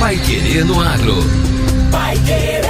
Pai Querer no Agro. Pai Querer.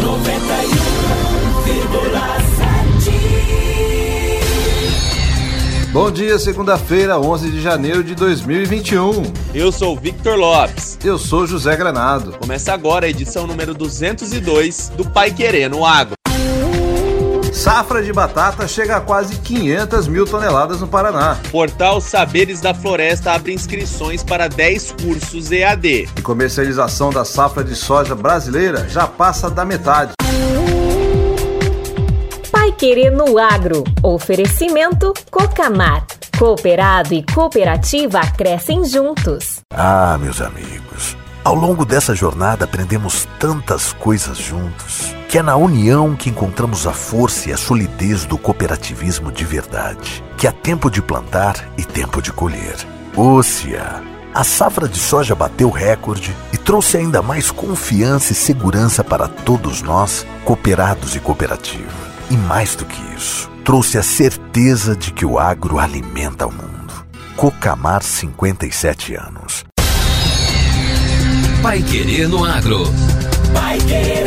91,7. Bom dia, segunda-feira, 11 de janeiro de 2021. Eu sou Victor Lopes. Eu sou José Granado. Começa agora a edição número 202 do Pai Querer no Agro. Safra de batata chega a quase 500 mil toneladas no Paraná. Portal Saberes da Floresta abre inscrições para 10 cursos EAD. E comercialização da safra de soja brasileira já passa da metade. Pai Querer no Agro. Oferecimento Cocamar. Cooperado e cooperativa crescem juntos. Ah, meus amigos. Ao longo dessa jornada aprendemos tantas coisas juntos, que é na união que encontramos a força e a solidez do cooperativismo de verdade, que há tempo de plantar e tempo de colher. Ócia! A safra de soja bateu recorde e trouxe ainda mais confiança e segurança para todos nós, cooperados e cooperativa. E mais do que isso, trouxe a certeza de que o agro alimenta o mundo. Cocamar 57 anos. Pai Querer no Agro. Pai Querer.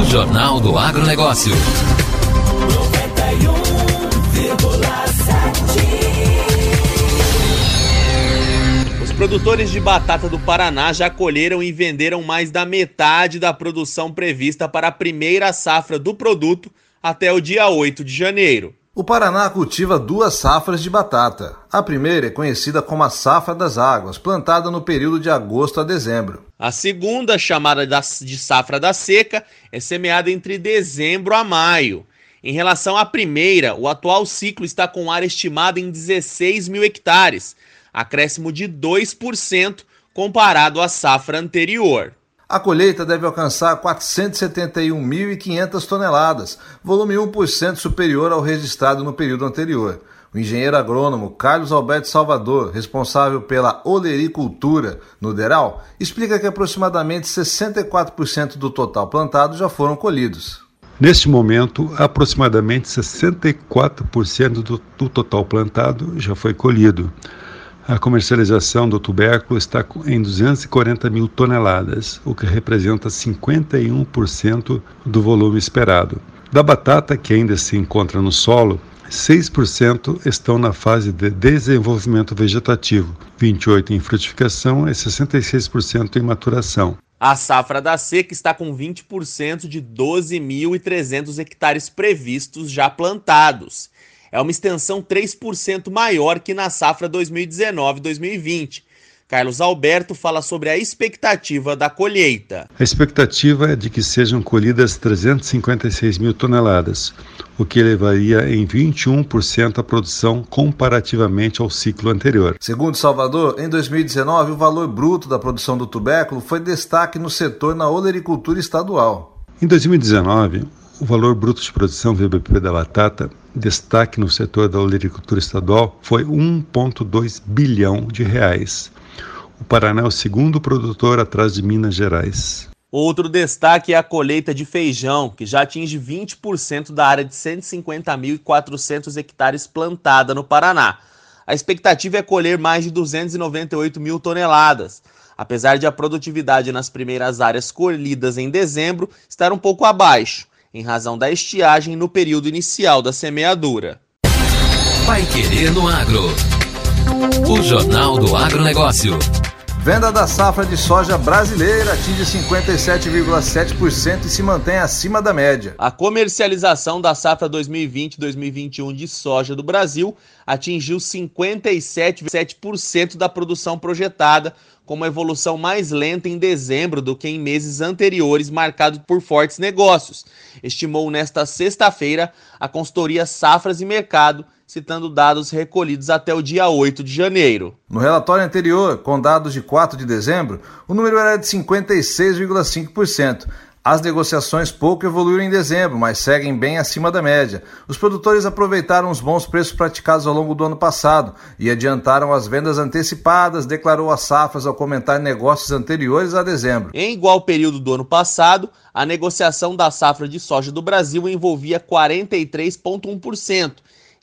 O Jornal do Agronegócio. 91,7. Os produtores de batata do Paraná já colheram e venderam mais da metade da produção prevista para a primeira safra do produto até o dia 8 de janeiro. O Paraná cultiva duas safras de batata. A primeira é conhecida como a safra das águas, plantada no período de agosto a dezembro. A segunda, chamada de safra da seca, é semeada entre dezembro a maio. Em relação à primeira, o atual ciclo está com área estimada em 16 mil hectares, acréscimo de 2% comparado à safra anterior. A colheita deve alcançar 471.500 toneladas, volume 1% superior ao registrado no período anterior. O engenheiro agrônomo Carlos Alberto Salvador, responsável pela olericultura no Deral, explica que aproximadamente 64% do total plantado já foram colhidos. Neste momento, aproximadamente 64% do, do total plantado já foi colhido. A comercialização do tubérculo está em 240 mil toneladas, o que representa 51% do volume esperado. Da batata, que ainda se encontra no solo, 6% estão na fase de desenvolvimento vegetativo, 28% em frutificação e 66% em maturação. A safra da seca está com 20% de 12.300 hectares previstos já plantados é uma extensão 3% maior que na safra 2019-2020. Carlos Alberto fala sobre a expectativa da colheita. A expectativa é de que sejam colhidas 356 mil toneladas, o que elevaria em 21% a produção comparativamente ao ciclo anterior. Segundo Salvador, em 2019, o valor bruto da produção do tubérculo foi destaque no setor na olericultura estadual. Em 2019, o valor bruto de produção VBP da batata, destaque no setor da olericultura estadual, foi 1,2 bilhão de reais. O Paraná é o segundo produtor atrás de Minas Gerais. Outro destaque é a colheita de feijão, que já atinge 20% da área de 150.400 hectares plantada no Paraná. A expectativa é colher mais de 298 mil toneladas, apesar de a produtividade nas primeiras áreas colhidas em dezembro estar um pouco abaixo em razão da estiagem no período inicial da semeadura. Pai Querer no Agro. O Jornal do Agronegócio. Venda da safra de soja brasileira atinge 57,7% e se mantém acima da média. A comercialização da safra 2020-2021 de soja do Brasil atingiu 57,7% da produção projetada, com uma evolução mais lenta em dezembro do que em meses anteriores, marcado por fortes negócios, estimou nesta sexta-feira a consultoria Safras e Mercado, citando dados recolhidos até o dia 8 de janeiro. No relatório anterior, com dados de 4 de dezembro, o número era de 56,5%. As negociações pouco evoluíram em dezembro, mas seguem bem acima da média. Os produtores aproveitaram os bons preços praticados ao longo do ano passado e adiantaram as vendas antecipadas, declarou a Safras ao comentar negócios anteriores a dezembro. Em igual período do ano passado, a negociação da safra de soja do Brasil envolvia 43,1%,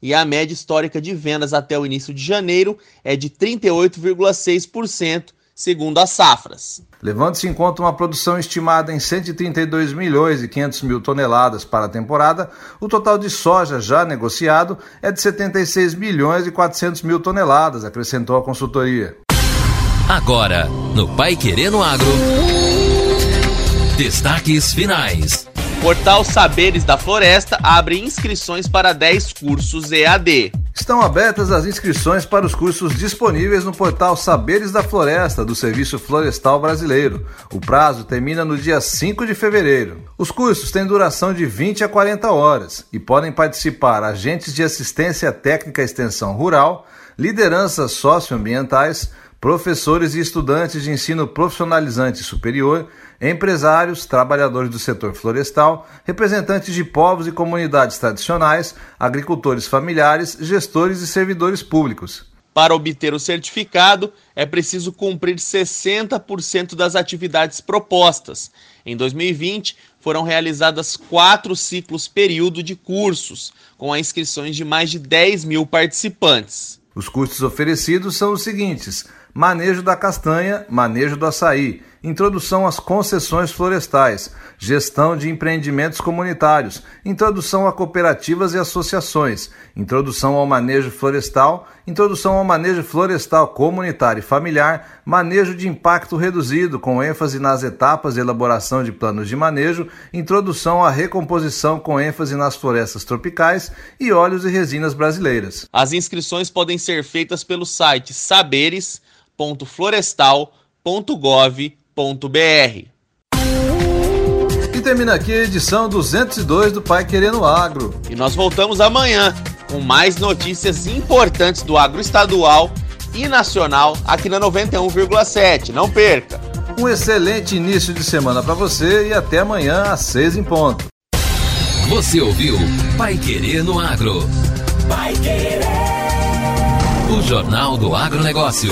e a média histórica de vendas até o início de janeiro é de 38,6%, segundo as safras. Levando-se em conta uma produção estimada em 132 milhões e 500 mil toneladas para a temporada, o total de soja já negociado é de 76 milhões e 400 mil toneladas, acrescentou a consultoria. Agora, no Pai Querendo Agro. Destaques finais. Portal Saberes da Floresta abre inscrições para 10 cursos EAD. Estão abertas as inscrições para os cursos disponíveis no portal Saberes da Floresta do Serviço Florestal Brasileiro. O prazo termina no dia 5 de fevereiro. Os cursos têm duração de 20 a 40 horas e podem participar agentes de assistência técnica extensão rural, lideranças socioambientais, professores e estudantes de ensino profissionalizante superior, empresários, trabalhadores do setor florestal, representantes de povos e comunidades tradicionais, agricultores familiares, gestores e servidores públicos. Para obter o certificado, é preciso cumprir 60% das atividades propostas. Em 2020, foram realizadas quatro ciclos período de cursos, com inscrições de mais de 10 mil participantes. Os cursos oferecidos são os seguintes: manejo da castanha, manejo do açaí, introdução às concessões florestais, gestão de empreendimentos comunitários, introdução a cooperativas e associações, introdução ao manejo florestal, introdução ao manejo florestal comunitário e familiar, manejo de impacto reduzido, com ênfase nas etapas de elaboração de planos de manejo, introdução à recomposição com ênfase nas florestas tropicais e óleos e resinas brasileiras. As inscrições podem ser feitas pelo site saberes.florestal.gov.br www.paiquerendo.com.br. E termina aqui a edição 202 do Pai Querendo Agro. E nós voltamos amanhã com mais notícias importantes do agro estadual e nacional aqui na 91,7. Não perca! Um excelente início de semana para você e até amanhã às seis em ponto. Você ouviu Pai Querer no Agro. Pai Querer. O Jornal do Agronegócio.